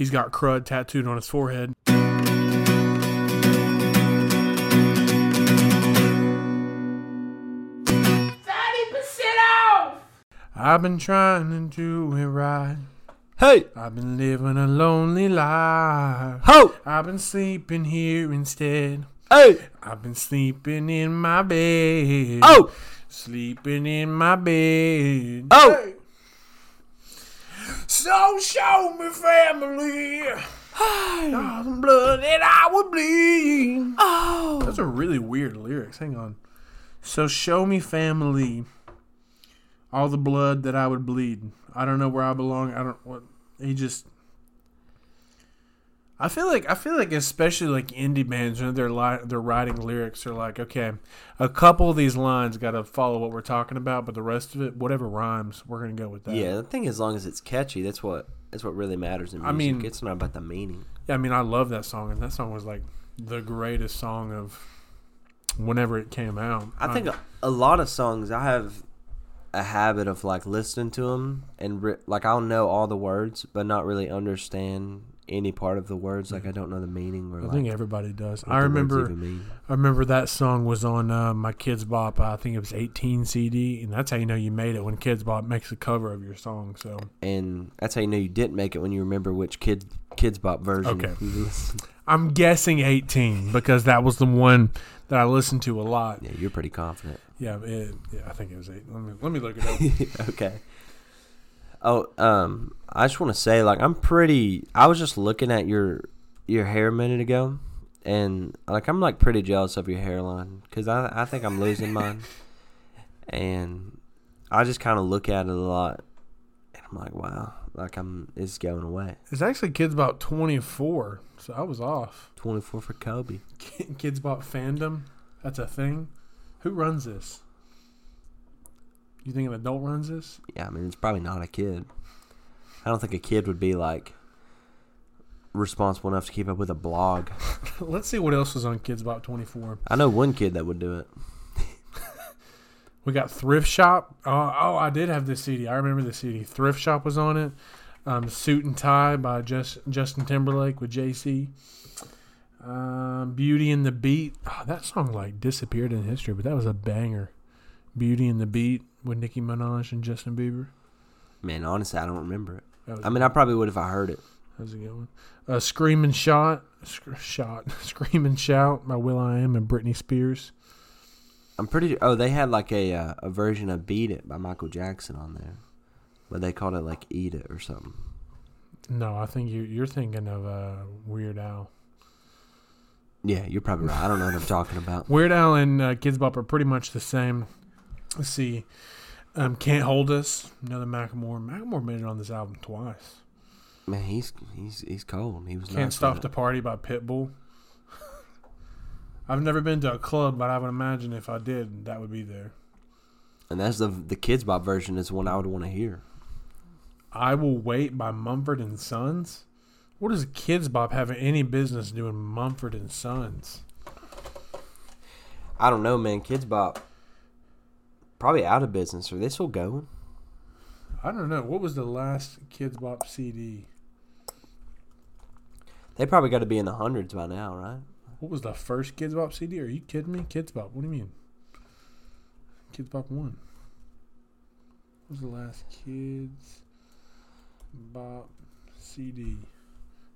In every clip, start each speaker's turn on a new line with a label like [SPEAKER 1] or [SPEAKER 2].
[SPEAKER 1] He's got crud tattooed on his forehead. I've been trying to do it right.
[SPEAKER 2] Hey!
[SPEAKER 1] I've been living a lonely life.
[SPEAKER 2] Ho!
[SPEAKER 1] I've been sleeping here instead.
[SPEAKER 2] Hey!
[SPEAKER 1] I've been sleeping in my bed.
[SPEAKER 2] Oh!
[SPEAKER 1] Sleeping in my bed.
[SPEAKER 2] Oh!
[SPEAKER 1] So show me family. Oh. All the blood that I would bleed.
[SPEAKER 2] Oh!
[SPEAKER 1] Those are really weird lyrics. Hang on. So show me family. All the blood that I would bleed. I don't know where I belong. I don't what he just I feel like I feel like especially like indie bands when they're li- they're writing lyrics are like okay a couple of these lines got to follow what we're talking about but the rest of it whatever rhymes we're gonna go with that
[SPEAKER 2] Yeah, I think as long as it's catchy, that's what that's what really matters in music.
[SPEAKER 1] I mean-
[SPEAKER 2] it's not about the meaning.
[SPEAKER 1] Yeah, I mean, I love that song, and that song was like the greatest song of whenever it came out.
[SPEAKER 2] I think a, a lot of songs I have a habit of like listening to them and re- like I'll know all the words but not really understand any part of the words. Like I don't know the meaning or
[SPEAKER 1] I
[SPEAKER 2] like
[SPEAKER 1] think everybody does. I remember. I remember that song was on uh, my Kidz Bop. I think it was 18 CD, and that's how you know you made it when Kidz Bop makes a cover of your song. So
[SPEAKER 2] and that's how you know you didn't make it when you remember which kid kidz bop version.
[SPEAKER 1] Okay. I'm guessing 18 because that was the one that I listened to a lot.
[SPEAKER 2] yeah, you're pretty confident.
[SPEAKER 1] Yeah, it, yeah, I think it was eight. Let me let me look it up.
[SPEAKER 2] okay. Oh, um, I just want to say, like, I'm pretty. I was just looking at your your hair a minute ago, and like, I'm like pretty jealous of your hairline because I I think I'm losing mine, and I just kind of look at it a lot, and I'm like, wow, like I'm it's going away.
[SPEAKER 1] it's actually Kids about 24, so I was off.
[SPEAKER 2] 24 for Kobe.
[SPEAKER 1] Kidz Bop fandom, that's a thing. Who runs this? You think an adult runs this?
[SPEAKER 2] Yeah, I mean, it's probably not a kid. I don't think a kid would be like responsible enough to keep up with a blog.
[SPEAKER 1] Let's see what else was on Kidz Bop 24.
[SPEAKER 2] I know one kid that would do it.
[SPEAKER 1] We got Thrift Shop. Oh, oh, I did have this CD. I remember the CD. Thrift Shop was on it. Um, Suit and Tie by Just, Justin Timberlake with Jay-Z. Um, Beauty and the Beat. Oh, that song like disappeared in history, but that was a banger. Beauty and the Beat with Nicki Minaj and Justin Bieber.
[SPEAKER 2] Man, honestly, I don't remember it. I mean, I probably would if I heard it.
[SPEAKER 1] That was a good one. Uh, Scream and Shot. Sc- shot. Scream and Shout by will.i.am and Britney Spears.
[SPEAKER 2] I'm pretty. Oh, they had like a uh, a version of "Beat It" by Michael Jackson on there, but they called it like "Eat It" or something.
[SPEAKER 1] No, I think you, you're thinking of uh, Weird Al.
[SPEAKER 2] Yeah, you're probably right. I don't know what I'm talking about.
[SPEAKER 1] Weird Al and uh, Kidz Bop are pretty much the same. Let's see. Um, Can't Hold Us. Another Macklemore. Macklemore made it on this album twice.
[SPEAKER 2] Man, he's he's he's cold. He was
[SPEAKER 1] Can't
[SPEAKER 2] nice
[SPEAKER 1] Stop the. Party by Pitbull. I've never been to a club, but I would imagine if I did, that would be there.
[SPEAKER 2] And that's the the kidz bop version is one I would want to hear.
[SPEAKER 1] I Will Wait by Mumford and Sons. What does Kidz Bop have any business doing Mumford and Sons?
[SPEAKER 2] I don't know, man. Kidz bop probably out of business. Are they still going?
[SPEAKER 1] I don't know. What was the last Kidz Bop CD?
[SPEAKER 2] They probably got to be in the hundreds by now, right?
[SPEAKER 1] What was the first Kidz Bop CD? Are you kidding me? Kidz Bop. What do you mean? Kidz Bop 1. What was the last Kidz Bop CD?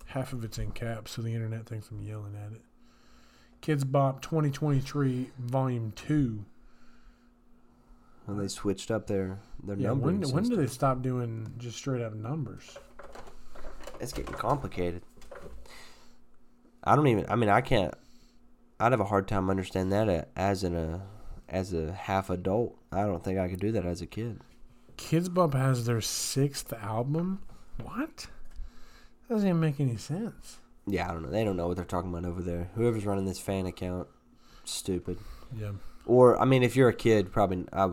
[SPEAKER 1] Half of it's in caps, so the internet thinks I'm yelling at it. Kidz Bop 2023 Volume 2.
[SPEAKER 2] When they switched up their their
[SPEAKER 1] Yeah,
[SPEAKER 2] numbering
[SPEAKER 1] when, when do they stop doing just straight up numbers?
[SPEAKER 2] It's getting complicated. I don't even. I mean, I can't. I'd have a hard time understanding that as an uh, as a half adult. I don't think I could do that as a kid.
[SPEAKER 1] Kidz Bop has their sixth album? What? That doesn't even make any sense.
[SPEAKER 2] Yeah, I don't know. They don't know what they're talking about over there. Whoever's running this fan account, stupid.
[SPEAKER 1] Yeah.
[SPEAKER 2] Or I mean, if you're a kid, probably I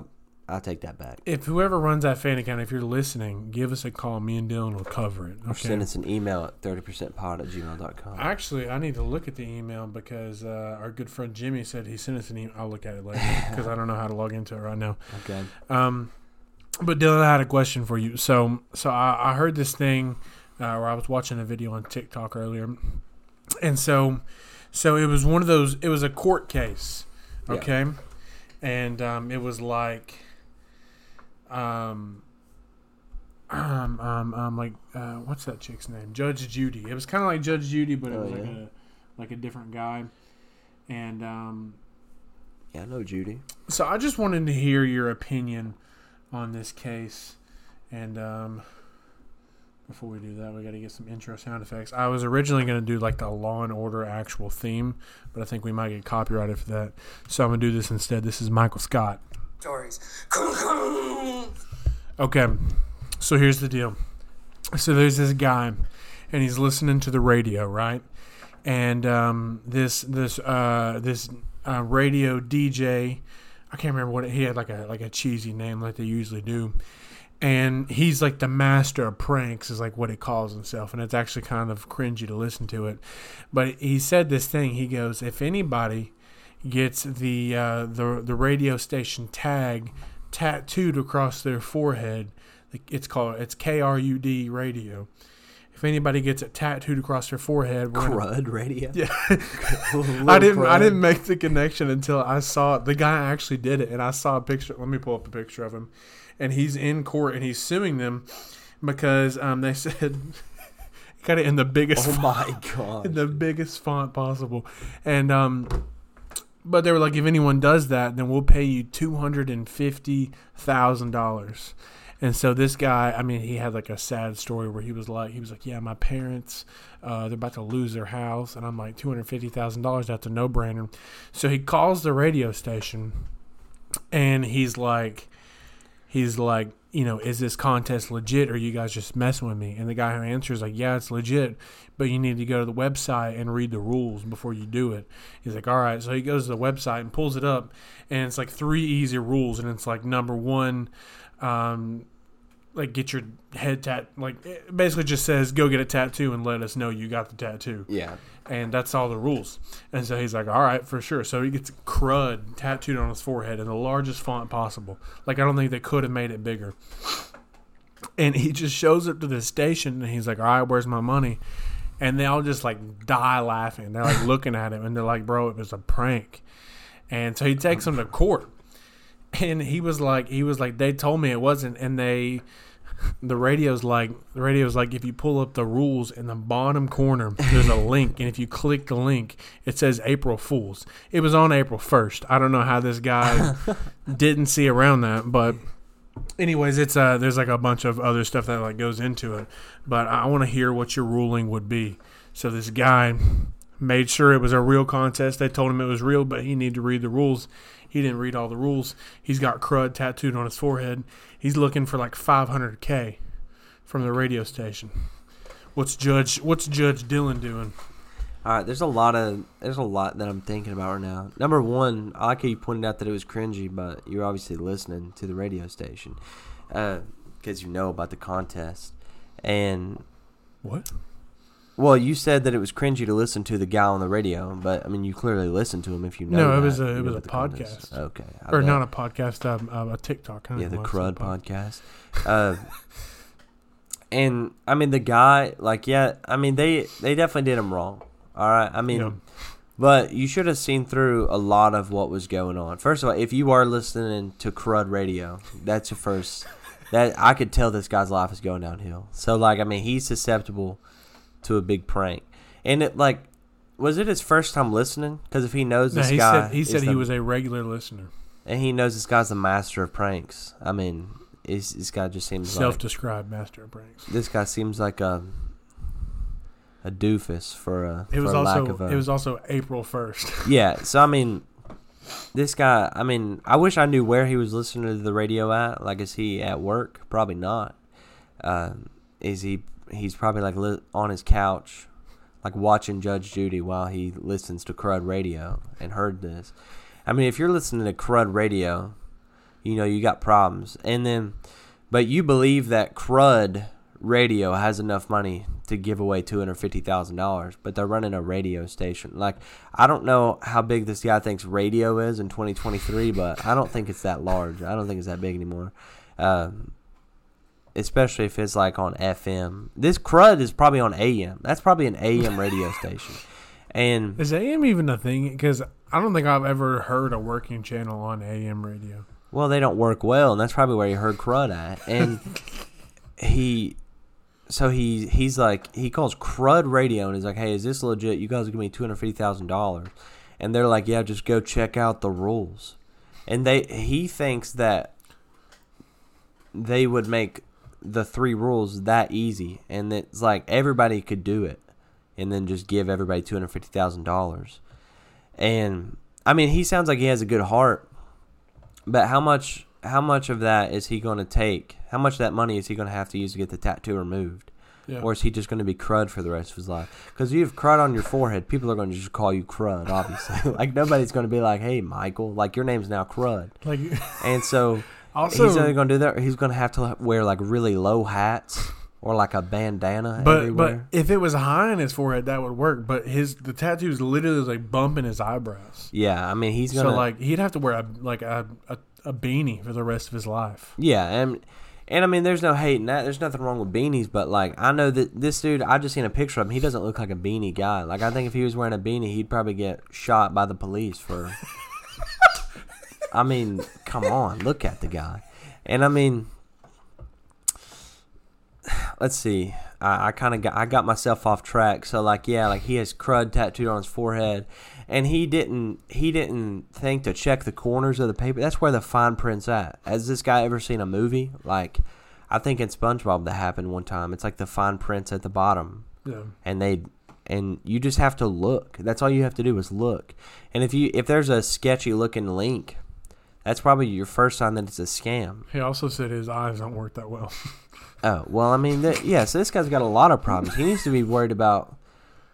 [SPEAKER 2] I take that back.
[SPEAKER 1] If whoever runs that fan account, if you're listening, give us a call. Me and Dillon will cover it.
[SPEAKER 2] Or send us an email at 30percentpod at gmail.com.
[SPEAKER 1] Actually, I need to look at the email because uh, our good friend Jimmy said he sent us an email. I'll look at it later because I don't know how to log into it right now.
[SPEAKER 2] Okay.
[SPEAKER 1] Um, but Dillon, I had a question for you. So, so I, I heard this thing uh, or I was watching a video on TikTok earlier, and so so it was one of those. It was a court case,
[SPEAKER 2] Yeah.
[SPEAKER 1] okay, and um, it was like, um, um, um, um like uh, what's that chick's name? Judge Judy. It was kind of like Judge Judy, but it
[SPEAKER 2] Oh,
[SPEAKER 1] was like a like a different guy, and um,
[SPEAKER 2] Yeah, I know Judy.
[SPEAKER 1] so I just wanted to hear your opinion on this case, and um, before we do that, we got to get some intro sound effects. I was originally going to do like the Law and Order actual theme, but I think we might get copyrighted for that, so I'm going to do this instead. This is Michael Scott.
[SPEAKER 3] Stories.
[SPEAKER 1] Okay, so here's the deal. So there's this guy, and he's listening to the radio, right? And um, this this uh, this uh, radio DJ, I can't remember what it, he had like a like a cheesy name like they usually do, and he's like the master of pranks is like what he calls himself, and it's actually kind of cringy to listen to it. But he said this thing. He goes, if anybody gets the uh, the the radio station tag tattooed across their forehead. It's called it's KRUD radio. If anybody gets it tattooed across their forehead, gonna-
[SPEAKER 2] Crud radio.
[SPEAKER 1] yeah. I didn't I didn't make the connection until I saw it. The guy actually did it, and I saw a picture. Let me pull up a picture of him, and he's in court and he's suing them because um they said got it in the biggest
[SPEAKER 2] Oh my god.
[SPEAKER 1] in the biggest font possible. And um but they were like if anyone does that, then we'll pay you two hundred and fifty thousand dollars. And so this guy, I mean, he had like a sad story where he was like, he was like, yeah, my parents, uh, they're about to lose their house, and I'm like, two hundred fifty thousand dollars. That's a no brainer. So he calls the radio station, and he's like, he's like, you know, is this contest legit or you guys just messing with me? And the guy who answers like, yeah, it's legit, but you need to go to the website and read the rules before you do it. He's like, all right. So he goes to the website and pulls it up, and it's like three easy rules, and it's like number one, um, like get your head tat, like it basically just says go get a tattoo and let us know you got the tattoo
[SPEAKER 2] yeah.
[SPEAKER 1] and that's all the rules. And so he's like, all right, for sure. So he gets crud tattooed on his forehead in the largest font possible. Like I don't think they could have made it bigger. And he just shows up to the station and he's like, all right, where's my money? And they all just like die laughing. They're like looking at him and they're like, bro, it was a prank. And so he takes them to court. And he was like, he was like, they told me it wasn't. And they, the radio's like the radio's like if you pull up the rules in the bottom corner there's a link. And if you click the link it says april fools. It was on april 1st i don't know how this guy didn't see around that but anyways it's uh there's like a bunch of other stuff that like goes into it. But i want to hear what your ruling would be. So this guy made sure it was a real contest. They told him it was real but he needed to read the rules he didn't read all the rules. He's got crud tattooed on his forehead. He's looking for like 500k from the radio station. What's judge what's judge dillon doing?
[SPEAKER 2] All right, there's a lot of there's a lot that I'm thinking about right now. Number one, I like how you pointed out that it was cringy, but you're obviously listening to the radio station uh, because you know about the contest. And
[SPEAKER 1] what
[SPEAKER 2] well, you said that it was cringy to listen to the guy on the radio, but I mean, you clearly listened to him if you know.
[SPEAKER 1] No, it
[SPEAKER 2] that.
[SPEAKER 1] was a- it was a
[SPEAKER 2] about the contest.
[SPEAKER 1] podcast.
[SPEAKER 2] Okay, I
[SPEAKER 1] or
[SPEAKER 2] bet.
[SPEAKER 1] not a podcast um, uh, a tiktok
[SPEAKER 2] yeah, the crud podcast. Uh, and I mean, the guy, like, yeah, I mean, they they definitely did him wrong. All right, I mean,
[SPEAKER 1] Yeah.
[SPEAKER 2] but you should have seen through a lot of what was going on. First of all, if you are listening to crud radio, that's your first. That I could tell this guy's life is going downhill. So, like, I mean, he's susceptible to a big prank, and it like. Was it his first time listening? Because if he knows
[SPEAKER 1] No,
[SPEAKER 2] this
[SPEAKER 1] he
[SPEAKER 2] guy,
[SPEAKER 1] said he said he was a regular listener
[SPEAKER 2] and he knows this guy's the master of pranks. I mean, is this guy just seems like
[SPEAKER 1] self-described master of pranks
[SPEAKER 2] this guy seems like a a doofus for a
[SPEAKER 1] it was
[SPEAKER 2] for a lack
[SPEAKER 1] also
[SPEAKER 2] of a
[SPEAKER 1] it was also april 1st
[SPEAKER 2] yeah. So I mean, this guy. I mean, I wish I knew where he was listening to the radio at. Like, is he at work? Probably not. Um, is he? He's probably like li- on his couch, like watching Judge Judy while he listens to Crud Radio and heard this. I mean, if you're listening to Crud Radio, you know you got problems. And then, but you believe that Crud Radio has enough money to give away two hundred fifty thousand dollars, but they're running a radio station. Like, I don't know how big this guy thinks radio is in twenty twenty three, but I don't think it's that large. I don't think it's that big anymore. Um, especially if it's like on FM. This crud is probably on AM. That's probably an AM radio station. And
[SPEAKER 1] Is AM even a thing? Because I don't think I've ever heard a working channel on AM radio.
[SPEAKER 2] well, they don't work well, and that's probably where he heard crud at. And he, so he he's like he calls crud radio and he's like, hey, is this legit? You guys give me two hundred fifty thousand dollars, and they're like, yeah, just go check out the rules. And they he thinks that they would make the three rules that easy, and it's like everybody could do it, and then just give everybody two hundred fifty thousand dollars. And I mean, he sounds like he has a good heart, but how much how much of that is he going to take? How much of that money is he going to have to use to get the tattoo removed?
[SPEAKER 1] Yeah.
[SPEAKER 2] Or is he just going to be crud for the rest of his life? Because you have crud on your forehead, people are going to just call you crud. Obviously, like nobody's going to be like, "Hey, Michael," like your name's now crud.
[SPEAKER 1] like
[SPEAKER 2] And so
[SPEAKER 1] also,
[SPEAKER 2] he's either going to do that, or he's going to have to wear like really low hats or like a bandana
[SPEAKER 1] but
[SPEAKER 2] everywhere.
[SPEAKER 1] but if it was high on his forehead, that would work. But his the tattoo is literally like bumping his eyebrows.
[SPEAKER 2] yeah, I mean, he's going to
[SPEAKER 1] So like he'd have to wear a like a, a a beanie for the rest of his life.
[SPEAKER 2] Yeah, and and I mean, there's no hate in that. There's nothing wrong with beanies, but like I know that this dude, I just seen a picture of him. He doesn't look like a beanie guy. Like I think if he was wearing a beanie, he'd probably get shot by the police for. I mean, come on, look at the guy, and I mean, let's see. I, I kind of got I got myself off track. So like, yeah, like he has crud tattooed on his forehead, and he didn't he didn't think to check the corners of the paper. That's where the fine print's at. Has this guy ever seen a movie? Like, I think in SpongeBob that happened one time. It's like the fine print's at the bottom,
[SPEAKER 1] Yeah.
[SPEAKER 2] and they and you just have to look. That's all you have to do is look. And if you if there's a sketchy looking link, that's probably your first sign that it's a scam.
[SPEAKER 1] He also said his eyes don't work that well.
[SPEAKER 2] Oh well, I mean, th- yeah. So this guy's got a lot of problems. He needs to be worried about.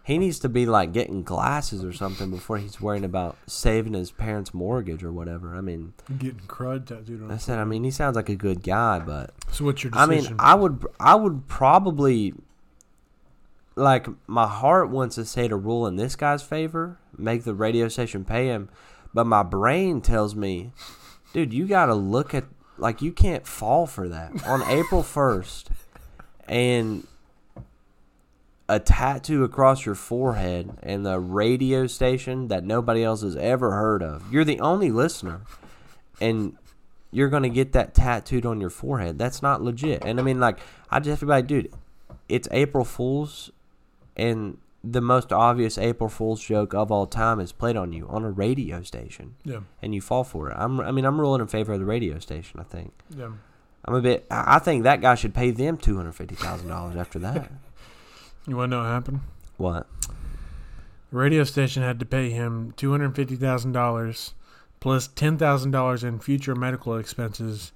[SPEAKER 2] He needs to be like getting glasses or something before he's worrying about saving his parents' mortgage or whatever. I mean,
[SPEAKER 1] Getting crud tattooed on.
[SPEAKER 2] I said, I mean, he sounds like a good guy, but
[SPEAKER 1] So what's your
[SPEAKER 2] I mean, I would, I would probably, like, my heart wants to say to rule in this guy's favor, make the radio station pay him, but my brain tells me, dude, you got to look at, like, you can't fall for that on April first, and a tattoo across your forehead and the radio station that nobody else has ever heard of. You're the only listener, and you're gonna get that tattooed on your forehead. That's not legit. And I mean, like, I just have to be like, dude, it's April Fools, and the most obvious April Fool's joke of all time is played on you on a radio station,
[SPEAKER 1] yeah,
[SPEAKER 2] and you fall for it. I'm, I mean, I'm ruling in favor of the radio station. I think
[SPEAKER 1] yeah.
[SPEAKER 2] I'm a bit. I think that guy should pay them two hundred fifty thousand dollars after that.
[SPEAKER 1] You want to know what happened?
[SPEAKER 2] what?
[SPEAKER 1] The radio station had to pay him two hundred fifty thousand dollars, plus plus ten thousand dollars in future medical expenses,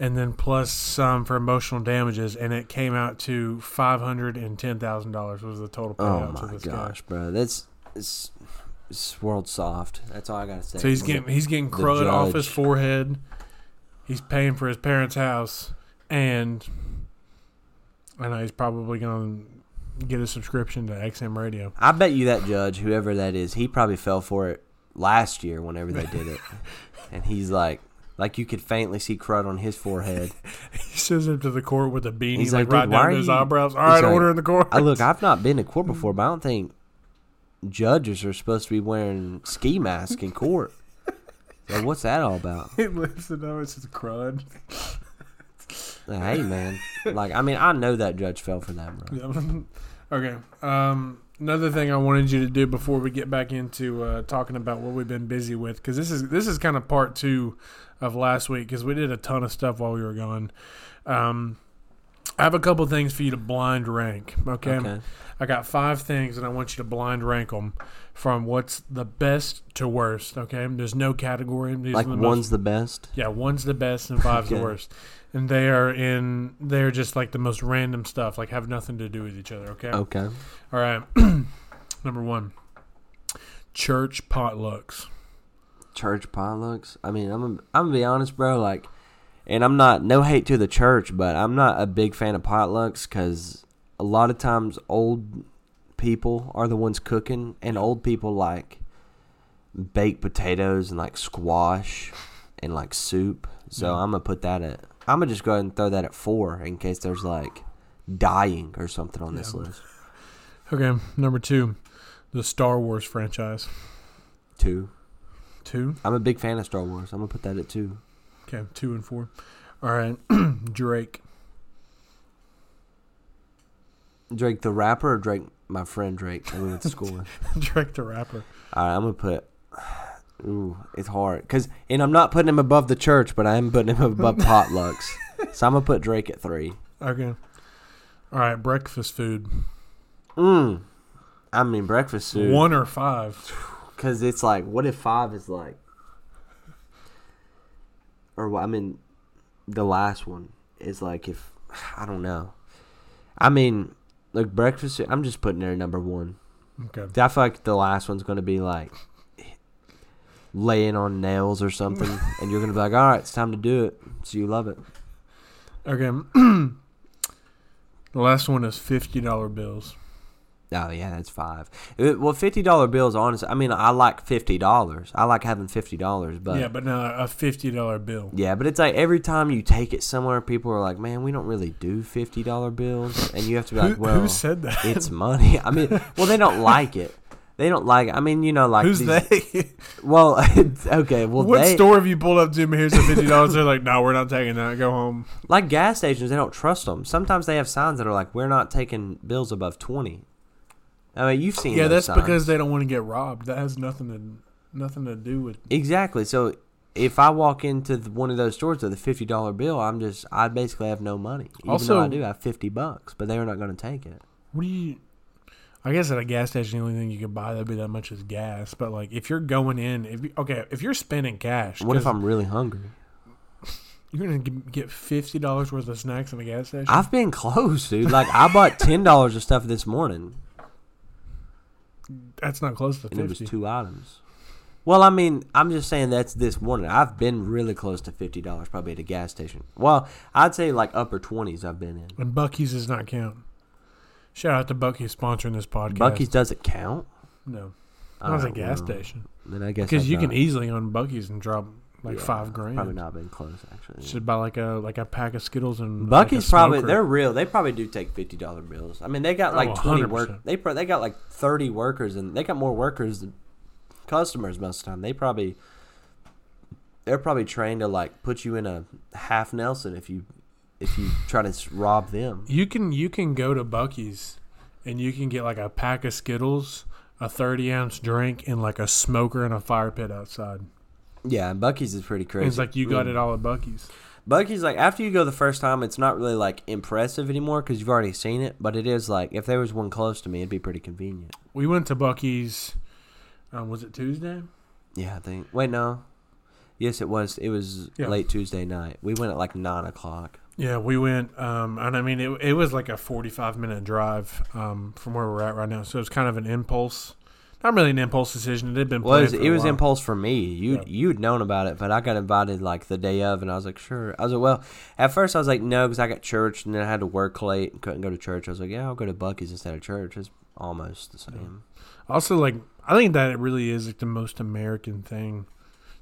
[SPEAKER 1] and then plus some for emotional damages, and it came out to five hundred and ten thousand dollars was the total
[SPEAKER 2] Oh
[SPEAKER 1] payout to this guy.
[SPEAKER 2] Oh my gosh, bro, that's it's, it's world soft. That's all I gotta say.
[SPEAKER 1] So he's getting he's getting crud off his forehead. He's paying for his parents' house, and I know he's probably gonna get a subscription to XM Radio.
[SPEAKER 2] I bet you that judge, whoever that is, he probably fell for it last year whenever they did it, and he's like, like you could faintly see crud on his forehead.
[SPEAKER 1] He sends him to the court with a beanie,
[SPEAKER 2] He's
[SPEAKER 1] like,
[SPEAKER 2] like,
[SPEAKER 1] right down to his
[SPEAKER 2] you-"
[SPEAKER 1] eyebrows. All right,
[SPEAKER 2] like,
[SPEAKER 1] order in the court.
[SPEAKER 2] I look, I've not been to court before, but I don't think judges are supposed to be wearing ski masks in court. So what's that all about?
[SPEAKER 1] He lifts it up. It's just crud.
[SPEAKER 2] Hey man, like I mean, I know that judge fell for that, bro.
[SPEAKER 1] Yeah. okay. Um, another thing I wanted you to do before we get back into uh, talking about what we've been busy with, because this is this is kind of part two of last week, because we did a ton of stuff while we were gone. Um, I have a couple things for you to blind rank. Okay?
[SPEAKER 2] Okay.
[SPEAKER 1] I got five things, and I want you to blind rank them from what's the best to worst. Okay, there's no category. These
[SPEAKER 2] Like
[SPEAKER 1] the most-
[SPEAKER 2] one's the best.
[SPEAKER 1] yeah, one's the best and five's the worst. And they are in they're just like the most random stuff, like have nothing to do with each other, okay?
[SPEAKER 2] Okay.
[SPEAKER 1] All right. Number 1. Church potlucks.
[SPEAKER 2] Church potlucks. I mean, I'm I'm gonna be honest, bro. Like, and I'm not no hate to the church, but I'm not a big fan of potlucks because a lot of times old people are the ones cooking, and old people like baked potatoes and like squash and like soup. So
[SPEAKER 1] Yeah.
[SPEAKER 2] I'm gonna put that at I'm gonna just go ahead and throw that at four in case there's like dying or something on this list.
[SPEAKER 1] Okay, number two, the Star Wars franchise.
[SPEAKER 2] Two.
[SPEAKER 1] Two.
[SPEAKER 2] I'm a big fan of Star Wars. I'm gonna put that at two.
[SPEAKER 1] Okay, two and four. All right, Drake.
[SPEAKER 2] Drake the rapper or Drake my friend Drake that we went to school with.
[SPEAKER 1] Drake the rapper.
[SPEAKER 2] All right, I'm gonna put. Ooh, it's hard because, and I'm not putting him above the church, but I am putting him above potlucks. So I'm gonna put Drake at three.
[SPEAKER 1] Okay. All right, breakfast food.
[SPEAKER 2] Mm. I mean breakfast food.
[SPEAKER 1] One or five.
[SPEAKER 2] Because it's like, what if five is like, or I mean, the last one is like if I don't know. I mean, like breakfast. I'm just putting there number one.
[SPEAKER 1] Okay.
[SPEAKER 2] I feel like the last one's gonna be like laying on nails or something, and you're gonna be like, all right, it's time to do it. So you love it.
[SPEAKER 1] Okay. the last one is fifty dollar bills.
[SPEAKER 2] Oh yeah, that's five. It- well, fifty dollar bills. Honestly, I mean, I like fifty dollars. I like having fifty dollars, but
[SPEAKER 1] yeah, but no, a fifty dollar bill.
[SPEAKER 2] Yeah, but it's like every time you take it somewhere, people are like, "Man, we don't really do fifty dollar bills," and you have to be
[SPEAKER 1] Who,
[SPEAKER 2] like, "Well,
[SPEAKER 1] who said that?
[SPEAKER 2] it's money." I mean, well, they don't like it. They don't like. It. I mean, you know, like
[SPEAKER 1] Who's
[SPEAKER 2] these-
[SPEAKER 1] they?
[SPEAKER 2] Well, okay. Well,
[SPEAKER 1] what
[SPEAKER 2] they
[SPEAKER 1] store have you pulled up to? Me, here's the fifty dollars. They're like, no, we're not taking that. Go home.
[SPEAKER 2] like gas stations. They don't trust them. Sometimes they have signs that are like, "We're not taking bills above 20. I mean, you've seen.
[SPEAKER 1] Yeah, that's because they don't want to get robbed. That has nothing to nothing to do with.
[SPEAKER 2] exactly. So if I walk into the, one of those stores with a fifty dollar bill, I'm just I basically have no money. Even
[SPEAKER 1] Also-
[SPEAKER 2] though I do have fifty bucks, but they're not going to take it.
[SPEAKER 1] What do you? I guess at a gas station, the only thing you could buy that'd be that much is gas. But like, if you're going in, if you, okay, if you're spending cash,
[SPEAKER 2] What if I'm really hungry?
[SPEAKER 1] you're gonna get fifty dollars worth of snacks in a gas station?
[SPEAKER 2] I've been close, dude. Like I bought ten dollars of stuff this morning,
[SPEAKER 1] That's not close to
[SPEAKER 2] and it was two items. Well, I mean, I'm just saying that's this morning. I've been really close to fifty dollars, probably at a gas station. Well, I'd say like upper twenties. I've been in.
[SPEAKER 1] And Buc-ee's does not count. Shout out to Buc-ee's sponsoring this podcast.
[SPEAKER 2] Buc-ee's doesn't count.
[SPEAKER 1] no,
[SPEAKER 2] All
[SPEAKER 1] not as a gas
[SPEAKER 2] well,
[SPEAKER 1] station
[SPEAKER 2] Then I guess
[SPEAKER 1] because you can easily own Buc-ee's and drop like
[SPEAKER 2] yeah,
[SPEAKER 1] five grand.
[SPEAKER 2] Probably not been close actually.
[SPEAKER 1] Should buy like a like a pack of Skittles and
[SPEAKER 2] Buc-ee's
[SPEAKER 1] like
[SPEAKER 2] probably they're real. They probably do take fifty dollar bills. I mean, they got oh, like
[SPEAKER 1] Oh,
[SPEAKER 2] twenty work. They pro- they got like thirty workers, and they got more workers than customers most of the time. They probably they're probably trained to like put you in a half Nelson if you if you try to rob them.
[SPEAKER 1] You can you can go to Buc-ee's and you can get like a pack of Skittles, a thirty ounce drink, and like a smoker and a fire pit outside.
[SPEAKER 2] Yeah, Buc-ee's is pretty crazy.
[SPEAKER 1] it's like you got it all at Buc-ee's.
[SPEAKER 2] Buc-ee's like after you go the first time, it's not really like impressive anymore because you've already seen it. But it is like if there was one close to me, it'd be pretty convenient.
[SPEAKER 1] We went to Buc-ee's. Um, was it Tuesday?
[SPEAKER 2] Yeah, I think. Wait, no. Yes, it was. It was
[SPEAKER 1] Yeah.
[SPEAKER 2] late Tuesday night. We went at like nine o'clock.
[SPEAKER 1] Yeah, we went, um, and I mean, it, it was like a 45 minute drive um, from where we're at right now. So it was kind of an impulse. Not really an impulse decision. It had been
[SPEAKER 2] Well, it was, it was impulse for me. You
[SPEAKER 1] Yeah.
[SPEAKER 2] you'd known about it, but I got invited like the day of, and I was like, sure. I was like, well, at first I was like, no, because I got church, and then I had to work late and couldn't go to church. I was like, yeah, I'll go to Buc-ee's instead of church. It's almost the same.
[SPEAKER 1] Also, like, I think that it really is like the most American thing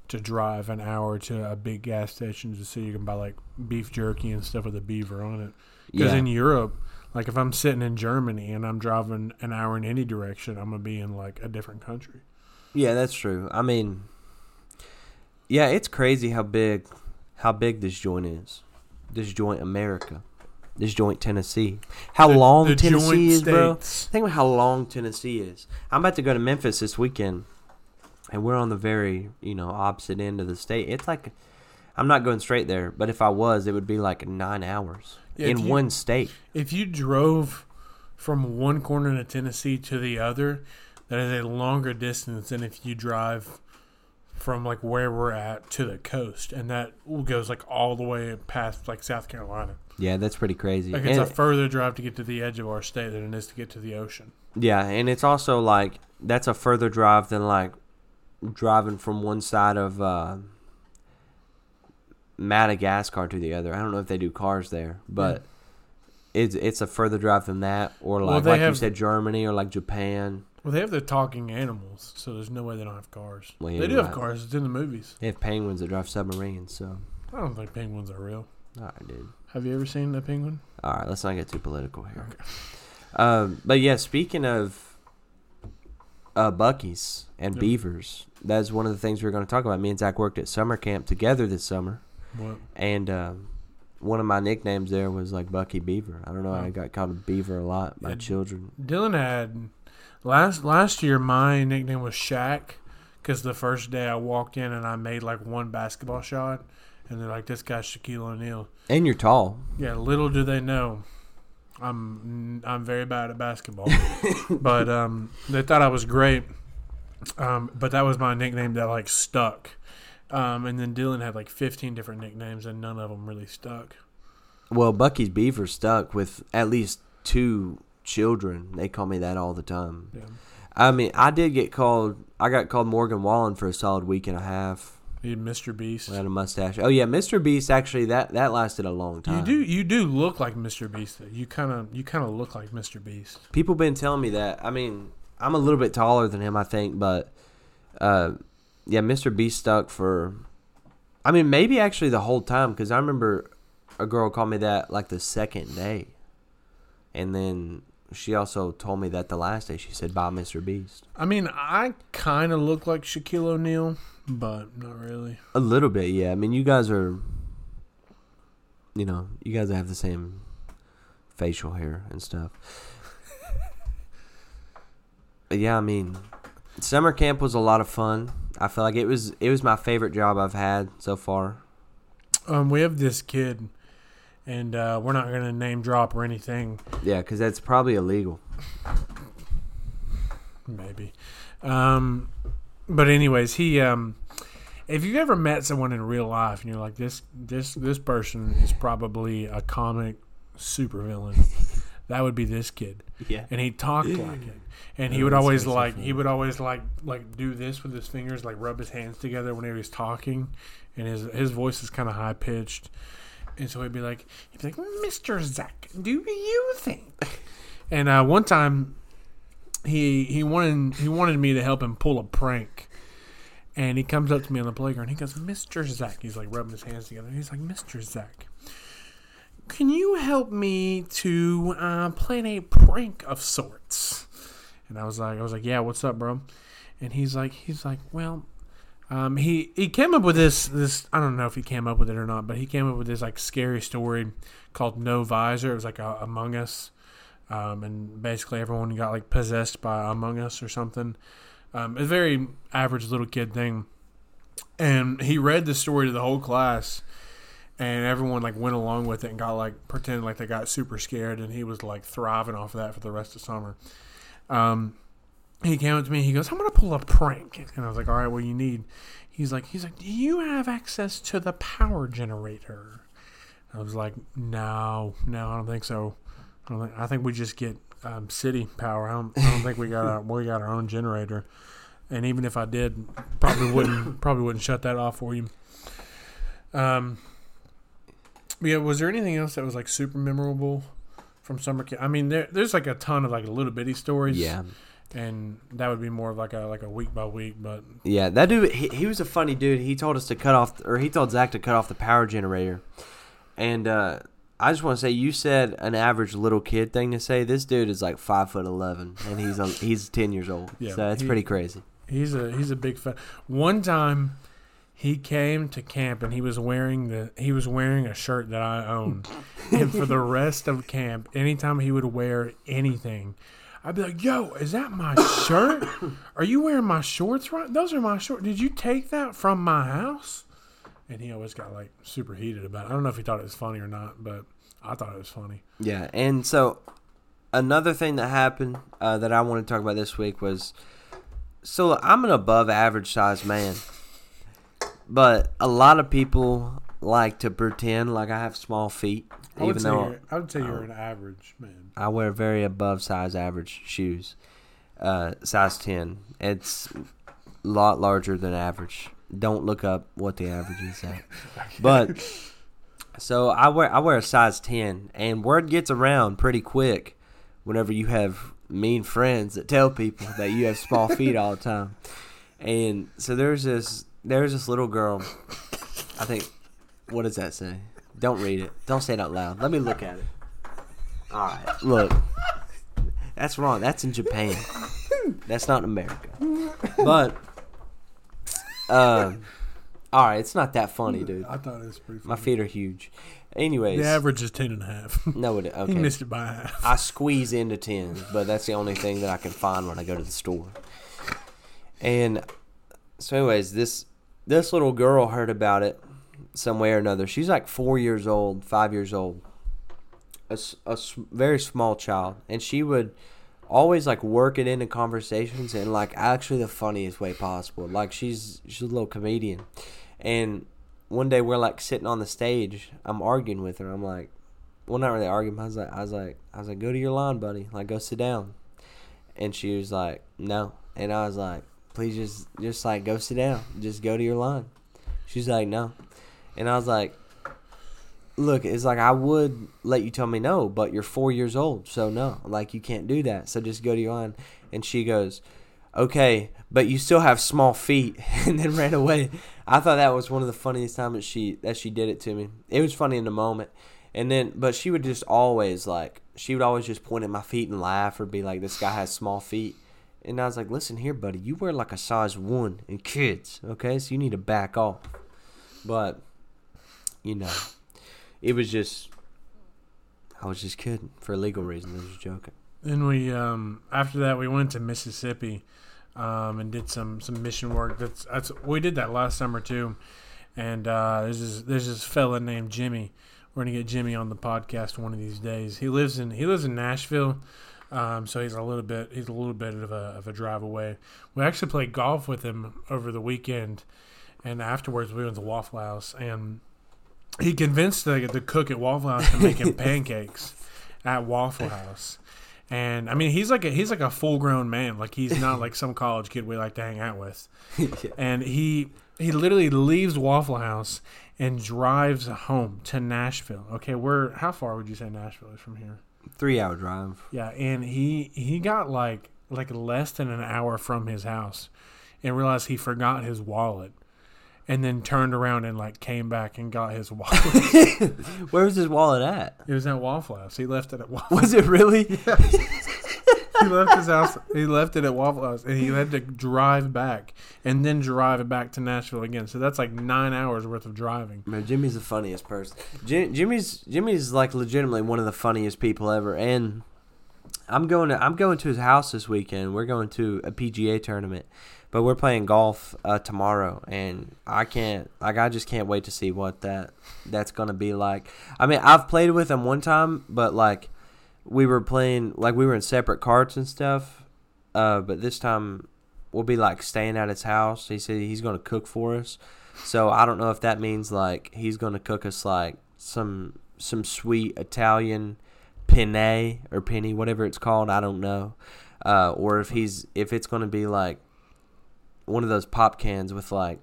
[SPEAKER 1] to drive an hour to a big gas station just so you can buy like beef jerky and stuff with a beaver on it. Because
[SPEAKER 2] Yeah,
[SPEAKER 1] in Europe, like if I'm sitting in Germany and I'm driving an hour in any direction, I'm gonna be in like a different country.
[SPEAKER 2] yeah, that's true. I mean, yeah, it's crazy how big how big this joint is. This joint America. This joint Tennessee. How
[SPEAKER 1] The-
[SPEAKER 2] long
[SPEAKER 1] the
[SPEAKER 2] Tennessee is, bro? Think about how long Tennessee is. I'm about to go to Memphis this weekend, and we're on the very, you know, opposite end of the state. It's like, I'm not going straight there, but if I was, it would be like nine hours
[SPEAKER 1] Yeah,
[SPEAKER 2] in
[SPEAKER 1] you-
[SPEAKER 2] one state.
[SPEAKER 1] If you drove from one corner of Tennessee to the other, that is a longer distance than if you drive from like where we're at to the coast, and that goes like all the way past like South Carolina.
[SPEAKER 2] Yeah, that's pretty crazy.
[SPEAKER 1] Like it's
[SPEAKER 2] And-
[SPEAKER 1] a further drive to get to the edge of our state than it is to get to the ocean.
[SPEAKER 2] yeah, and it's also like that's a further drive than like driving from one side of uh, Madagascar to the other. I don't know if they do cars there, but. It's, it's a further drive than that, or
[SPEAKER 1] Well,
[SPEAKER 2] like
[SPEAKER 1] they
[SPEAKER 2] like you said, Germany, or like Japan.
[SPEAKER 1] Well, they have the talking animals, so there's no way they don't have cars.
[SPEAKER 2] Well, yeah,
[SPEAKER 1] they do
[SPEAKER 2] you're
[SPEAKER 1] have cars. It's in the movies.
[SPEAKER 2] They have penguins that drive submarines, so
[SPEAKER 1] I don't think penguins are real.
[SPEAKER 2] All right, dude.
[SPEAKER 1] Have you ever seen a penguin?
[SPEAKER 2] All right, let's not get too political here.
[SPEAKER 1] Okay.
[SPEAKER 2] Um, but yeah, speaking of uh, Buc-ee's and
[SPEAKER 1] Yep.
[SPEAKER 2] Beavers, that's one of the things we are going to talk about. Me and Zach worked at summer camp together this summer,
[SPEAKER 1] What?
[SPEAKER 2] and um, one of my nicknames there was like Bucky Beaver. I don't know. I got called a beaver a lot by
[SPEAKER 1] Yeah.
[SPEAKER 2] children.
[SPEAKER 1] Dillon had last last year. My nickname was Shaq because the first day I walked in and I made like one basketball shot, and they're like, "This guy's Shaquille O'Neal."
[SPEAKER 2] And you're tall.
[SPEAKER 1] Yeah, little do they know, I'm I'm very bad at basketball, but um, they thought I was great. Um, but that was my nickname that like stuck. Um, and then Dillon had like 15 different nicknames, and none of them really stuck.
[SPEAKER 2] Well, Buc-ee's Beaver stuck with at least two children. They call me that all the time.
[SPEAKER 1] Yeah.
[SPEAKER 2] I mean, I did get called. I got called Morgan Wallen for a solid week and a half.
[SPEAKER 1] He had Mr. Beast.
[SPEAKER 2] I had a mustache. Oh yeah, Mr. Beast. Actually, that that lasted a long time.
[SPEAKER 1] You do you do look like Mr. Beast. Though. You kind of you kind of look like Mr. Beast.
[SPEAKER 2] People been telling me that. I mean, I'm a little bit taller than him, I think, but uh, yeah, Mr. Beast stuck for. I mean, maybe actually the whole time because I remember a girl called me that like the second day, and then she also told me that the last day she said, "Bye, Mr. Beast."
[SPEAKER 1] I mean, I kind of look like Shaquille O'Neal, but not really.
[SPEAKER 2] A little bit, yeah. I mean, you guys are, you know, you guys have the same facial hair and stuff. But yeah, I mean, summer camp was a lot of fun. I feel like it was it was my favorite job I've had so far.
[SPEAKER 1] Um, we have this kid, and uh, we're not gonna name drop or anything.
[SPEAKER 2] Yeah, because that's probably illegal.
[SPEAKER 1] maybe. Um, but anyways, he um, if you've ever met someone in real life and you're like this this this person is probably a comic supervillain, that would be this kid.
[SPEAKER 2] Yeah.
[SPEAKER 1] And he talked like it. And he
[SPEAKER 2] Oh,
[SPEAKER 1] would always like he would always like like do this with his fingers, like rub his hands together whenever he's talking, and his his voice is kind of high pitched, and so he'd be like he'd be like Mister Zach, do you think? And uh, one time, he he wanted he wanted me to help him pull a prank, and he comes up to me on the playground. He goes, Mister Zach. He's like rubbing his hands together. He's like, Mister Zach, can you help me to uh, plan a prank of sorts? And I was like, I was like, yeah, what's up, bro? And he's like, he's like, well, um, he he came up with this this I don't know if he came up with it or not, but he came up with this like scary story called No Visor. It was like a, Among Us, um, and basically everyone got like possessed by Among Us or something. Um, a very average little kid thing, and he read the story to the whole class, and everyone like went along with it and got like pretended like they got super scared, and he was like thriving off of that for the rest of summer. Um, he came up to me. He goes, "I'm gonna pull a prank," and I was like, "All right, what do you need?" He's like, "He's like, do you have access to the power generator?" I was like, "No, no, I don't think so. I, don't think, I think we just get um, city power. I don't, I don't think we got our, we got our own generator. And even if I did, probably wouldn't probably wouldn't shut that off for you." Um. Yeah, was there anything else that was like super memorable from summer camp? I mean, there, there's like a ton of like little bitty stories.
[SPEAKER 2] Yeah.
[SPEAKER 1] and that would be more of like a like a week by week. But
[SPEAKER 2] Yeah, that dude, he, he was a funny dude. He told us to cut off, or he told Zach to cut off the power generator. And uh, I just want to say, you said an average little kid thing to say. This dude is like five foot eleven, and he's a, he's ten years old.
[SPEAKER 1] Yeah,
[SPEAKER 2] so that's
[SPEAKER 1] he-
[SPEAKER 2] pretty crazy.
[SPEAKER 1] he's a he's a big fan. One time, he came to camp and he was wearing the he was wearing a shirt that I owned, and for the rest of camp, anytime he would wear anything. I'd be like, "Yo, is that my shirt? Are you wearing my shorts? Right? Those are my shorts. Did you take that from my house?" And he always got like super heated about it. I don't know if he thought it was funny or not, but I thought it was funny.
[SPEAKER 2] Yeah, and so another thing that happened uh, that I want to talk about this week was, so I'm an above average size man, but a lot of people like to pretend like I have small feet,
[SPEAKER 1] I
[SPEAKER 2] even though
[SPEAKER 1] I would say you're an average man.
[SPEAKER 2] I wear very above size average shoes, uh, size ten. It's a lot larger than average. Don't look up what the average is at. But so I wear I wear a size ten, and word gets around pretty quick whenever you have mean friends that tell people that you have small feet all the time. And so there's this there's this little girl. I think what does that say? Don't read it. Don't say it out loud. Let me look at it. All right, look. That's wrong. That's in Japan. That's not in America. But, um, all right, it's not that funny, dude.
[SPEAKER 1] I thought it was pretty. Funny.
[SPEAKER 2] My feet are huge. Anyways,
[SPEAKER 1] The average is ten and a half.
[SPEAKER 2] no, it
[SPEAKER 1] He
[SPEAKER 2] okay.
[SPEAKER 1] missed it by half.
[SPEAKER 2] I squeeze into ten, but that's the only thing that I can find when I go to the store. And so, anyways, this this little girl heard about it some way or another. She's like four years old, five years old, a, a very small child, and she would always like work it into conversations in like actually the funniest way possible. Like she's she's a little comedian, and one day we're like sitting on the stage. I'm arguing with her. I'm like, well, not really arguing. I was like, I was like, I was like, go to your line, buddy. Like, go sit down. And she was like, no. And I was like, please just, just like, go sit down. Just go to your line. She's like, no. And I was like, look, it's like I would let you tell me no, but you're four years old, so no, like you can't do that. So just go to your line. And she goes, okay, but you still have small feet, and then ran away. I thought that was one of the funniest times that she that she did it to me. It was funny in the moment, and then but she would just always like she would always just point at my feet and laugh or be like, "This guy has small feet." And I was like, "Listen here, buddy, you wear like a size one in kids, okay? So you need to back off." But you know, it was just I was just kidding for legal reasons. I was joking.
[SPEAKER 1] Then we um after that we went to Mississippi um and did some some mission work. That's that's we did that last summer too. And uh there's this there's this fella named Jimmy. We're gonna get Jimmy on the podcast one of these days. He lives in he lives in Nashville. Um, so he's a little bit he's a little bit of a of a drive away. We actually played golf with him over the weekend, and afterwards we went to Waffle House, and he convinced the the cook at Waffle House to make him pancakes at Waffle House. And I mean, he's like a he's like a full grown man. Like he's not like some college kid we like to hang out with. And he he literally leaves Waffle House and drives home to Nashville. Okay, we're how far would you say Nashville is from here?
[SPEAKER 2] Three hour drive.
[SPEAKER 1] Yeah, and he he got like like less than an hour from his house, and realized he forgot his wallet, and then turned around and like came back and got his wallet.
[SPEAKER 2] Where was his wallet at?
[SPEAKER 1] it was at Waffle House. He left it at Waffle.
[SPEAKER 2] Was it really?
[SPEAKER 1] he left his house. He left it at Waffle House, and he had to drive back and then drive it back to Nashville again. So that's like nine hours worth of driving.
[SPEAKER 2] Man, Jimmy's the funniest person. Jim, Jimmy's Jimmy's like legitimately one of the funniest people ever. And I'm going to I'm going to his house this weekend. We're going to a PGA tournament, but we're playing golf uh, tomorrow, and I can't like I just can't wait to see what that that's gonna be like. I mean, I've played with him one time, but like we were playing like we were in separate carts and stuff. Uh, but this time we'll be like staying at his house. He said he's gonna cook for us. So I don't know if that means like he's gonna cook us like some some sweet Italian penne or penny, whatever it's called. I don't know, uh, or if he's if it's gonna be like one of those pop cans with like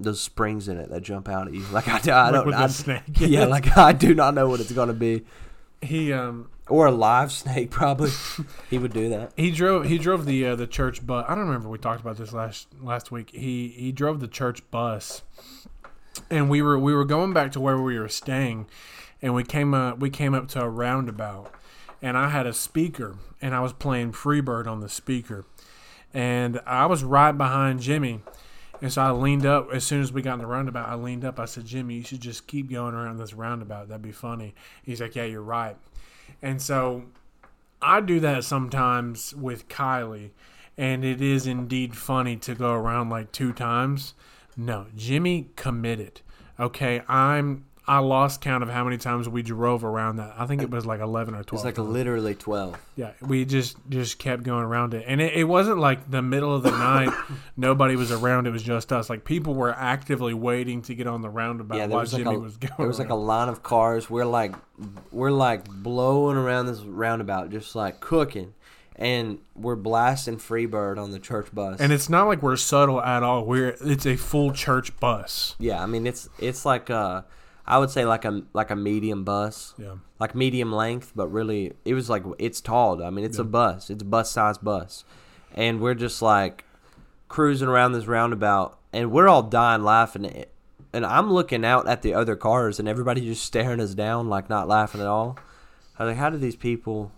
[SPEAKER 2] those springs in it that jump out at you. Like I, I don't,
[SPEAKER 1] with
[SPEAKER 2] I, yeah, like I do not know what it's gonna be,
[SPEAKER 1] He um
[SPEAKER 2] or a live snake probably. he would do that.
[SPEAKER 1] he drove he drove the uh, the church bus. I don't remember we talked about this last last week. He he drove the church bus, and we were we were going back to where we were staying, and we came uh, we came up to a roundabout, and I had a speaker and I was playing Freebird on the speaker, and I was right behind Jimmy. And so I leaned up as soon as we got in the roundabout. I leaned up. I said, "Jimmy, you should just keep going around this roundabout. That'd be funny." He's like, "Yeah, you're right." And so I do that sometimes with Kylie, and it is indeed funny to go around like two times. No, Jimmy committed. Okay, I'm. I lost count of how many times we drove around that. I think it was like eleven or twelve.
[SPEAKER 2] It's like
[SPEAKER 1] times.
[SPEAKER 2] literally twelve.
[SPEAKER 1] Yeah, we just just kept going around it, and it, it wasn't like the middle of the night. Nobody was around. It was just us. Like people were actively waiting to get on the roundabout
[SPEAKER 2] Yeah, there
[SPEAKER 1] while
[SPEAKER 2] was like a
[SPEAKER 1] was going.
[SPEAKER 2] there was like a
[SPEAKER 1] around.
[SPEAKER 2] line of cars. We're like we're like blowing around this roundabout, just like cooking, and we're blasting Freebird on the church bus.
[SPEAKER 1] and it's not like we're subtle at all. We're it's a full church bus.
[SPEAKER 2] yeah, I mean it's it's like a I would say like a like a medium bus,
[SPEAKER 1] Yeah,
[SPEAKER 2] like medium length, but really it was like it's tall. I mean it's a bus. It's a bus size bus, and we're just like cruising around this roundabout, and we're all dying laughing. It- and I'm looking out at the other cars, and everybody just staring us down, like not laughing at all. I was like, how do these people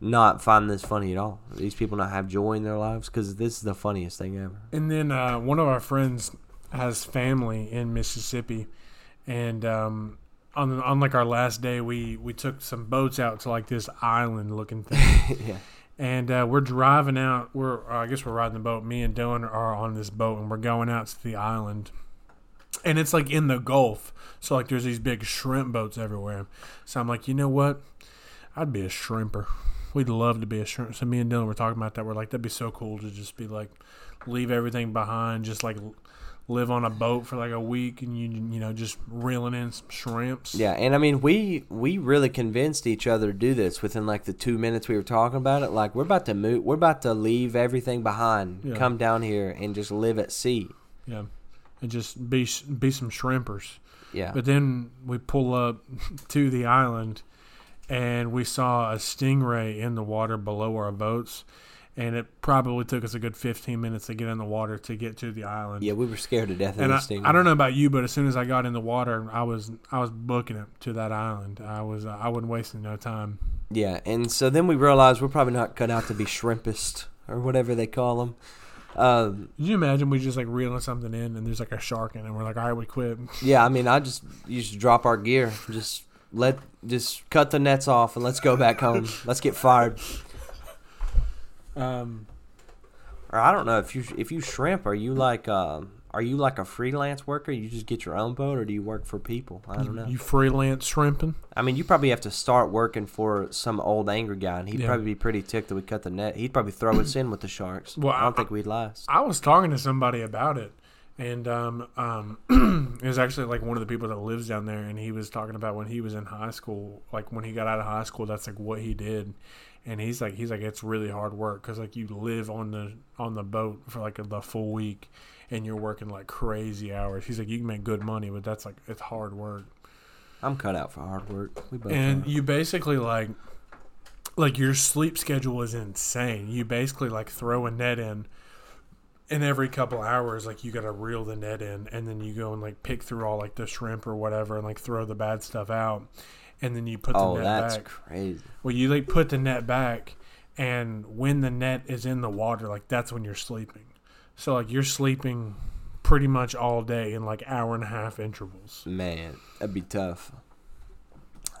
[SPEAKER 2] not find this funny at all? These people not have joy in their lives because this is the funniest thing ever.
[SPEAKER 1] And then uh, one of our friends has family in Mississippi, and um, on on like our last day, we we took some boats out to like this island looking thing.
[SPEAKER 2] yeah.
[SPEAKER 1] and uh, we're driving out. We're uh, I guess we're riding the boat. Me and Dillon are on this boat, and we're going out to the island. And it's like in the Gulf, so like there's these big shrimp boats everywhere. So I'm like, you know what? I'd be a shrimper. We'd love to be a shrimp. So me and Dillon were talking about that. We're like, that'd be so cool to just be like, leave everything behind, just like live on a boat for like a week, and you you know just reeling in some shrimps.
[SPEAKER 2] Yeah, and I mean, we we really convinced each other to do this within like the two minutes we were talking about it. Like, we're about to move, we're about to leave everything behind,
[SPEAKER 1] Yeah.
[SPEAKER 2] come down here, and just live at sea.
[SPEAKER 1] yeah, and just be be some shrimpers.
[SPEAKER 2] Yeah,
[SPEAKER 1] But then we pull up to the island and we saw a stingray in the water below our boats. And it probably took us a good 15 minutes to get in the water to get to the island.
[SPEAKER 2] yeah, we were scared to death of
[SPEAKER 1] And I. I don't know about you, but as soon as I got in the water, I was I was booking it to that island. I was uh, I wasn't wasting no time.
[SPEAKER 2] Yeah, and so then we realized we're probably not cut out to be shrimpist or whatever they call them. Um,
[SPEAKER 1] Can you imagine we just like reeling something in and there's like a shark in it and we're like, all right, we quit.
[SPEAKER 2] yeah, I mean, I just used to drop our gear, just let, just cut the nets off, and let's go back home. let's get fired.
[SPEAKER 1] Um,
[SPEAKER 2] Or I don't know if you if you shrimp, are you like um, are you like a freelance worker? You just get your own boat, or do you work for people? I don't know.
[SPEAKER 1] You freelance shrimping?
[SPEAKER 2] I mean, you probably have to start working for some old angry guy, and he'd
[SPEAKER 1] Yeah.
[SPEAKER 2] probably be pretty ticked that we cut the net. He'd probably throw us in with the sharks.
[SPEAKER 1] Well,
[SPEAKER 2] I don't
[SPEAKER 1] I-
[SPEAKER 2] think we'd last.
[SPEAKER 1] I was talking to somebody about it, and um, um, it was actually like one of the people that lives down there, and he was talking about when he was in high school, like when he got out of high school, that's like what he did, and he's like, he's like, it's really hard work because like you live on the on the boat for like the full week, and you're working like crazy hours. He's like, you can make good money, but that's like it's hard work,
[SPEAKER 2] I'm cut out for hard work. We both
[SPEAKER 1] and you basically like. Like your sleep schedule is insane. You basically like throw a net in, and every couple hours like you gotta reel the net in and then you go and like pick through all like the shrimp or whatever and like throw the bad stuff out and then you put the net back.
[SPEAKER 2] oh,
[SPEAKER 1] net
[SPEAKER 2] that's
[SPEAKER 1] back
[SPEAKER 2] crazy.
[SPEAKER 1] well you like put the net back and when the net is in the water like that's when you're sleeping so like you're sleeping pretty much all day in like hour and a half intervals
[SPEAKER 2] Man, that'd be tough.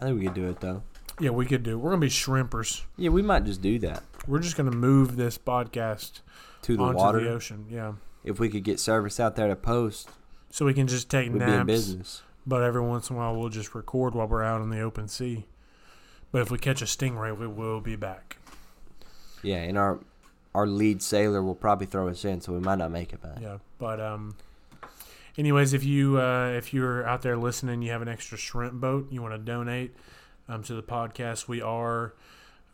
[SPEAKER 2] I think we could do it though.
[SPEAKER 1] yeah we could do we're gonna be shrimpers
[SPEAKER 2] Yeah, we might just do that
[SPEAKER 1] we're just gonna move this podcast
[SPEAKER 2] to the
[SPEAKER 1] onto
[SPEAKER 2] water.
[SPEAKER 1] the ocean yeah
[SPEAKER 2] If we could get service out there to post,
[SPEAKER 1] so we can just take
[SPEAKER 2] we'd be in
[SPEAKER 1] naps
[SPEAKER 2] business.
[SPEAKER 1] But every once in a while, we'll just record while we're out in the open sea. But if we catch a stingray, we will be back.
[SPEAKER 2] Yeah, and our our lead sailor will probably throw us in, so we might not make it back.
[SPEAKER 1] Yeah. But um, anyways, if you uh, if you're out there listening, you have an extra shrimp boat, you want to donate um, to the podcast, we are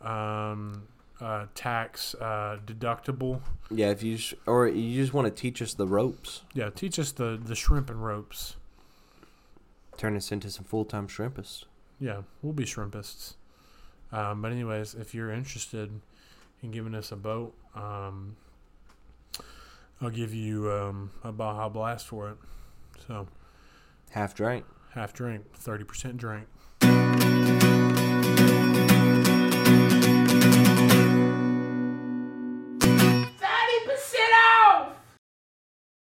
[SPEAKER 1] um, uh, tax uh, deductible.
[SPEAKER 2] Yeah, if you sh- or you just want to teach us the ropes,
[SPEAKER 1] Yeah, teach us the the shrimp and ropes.
[SPEAKER 2] Turn us into some full time shrimpists.
[SPEAKER 1] Yeah, we'll be shrimpists. Um, but anyways, if you're interested in giving us a boat, um, I'll give you um, a Baja Blast for it. So
[SPEAKER 2] Half drink.
[SPEAKER 1] half drink, thirty percent drink.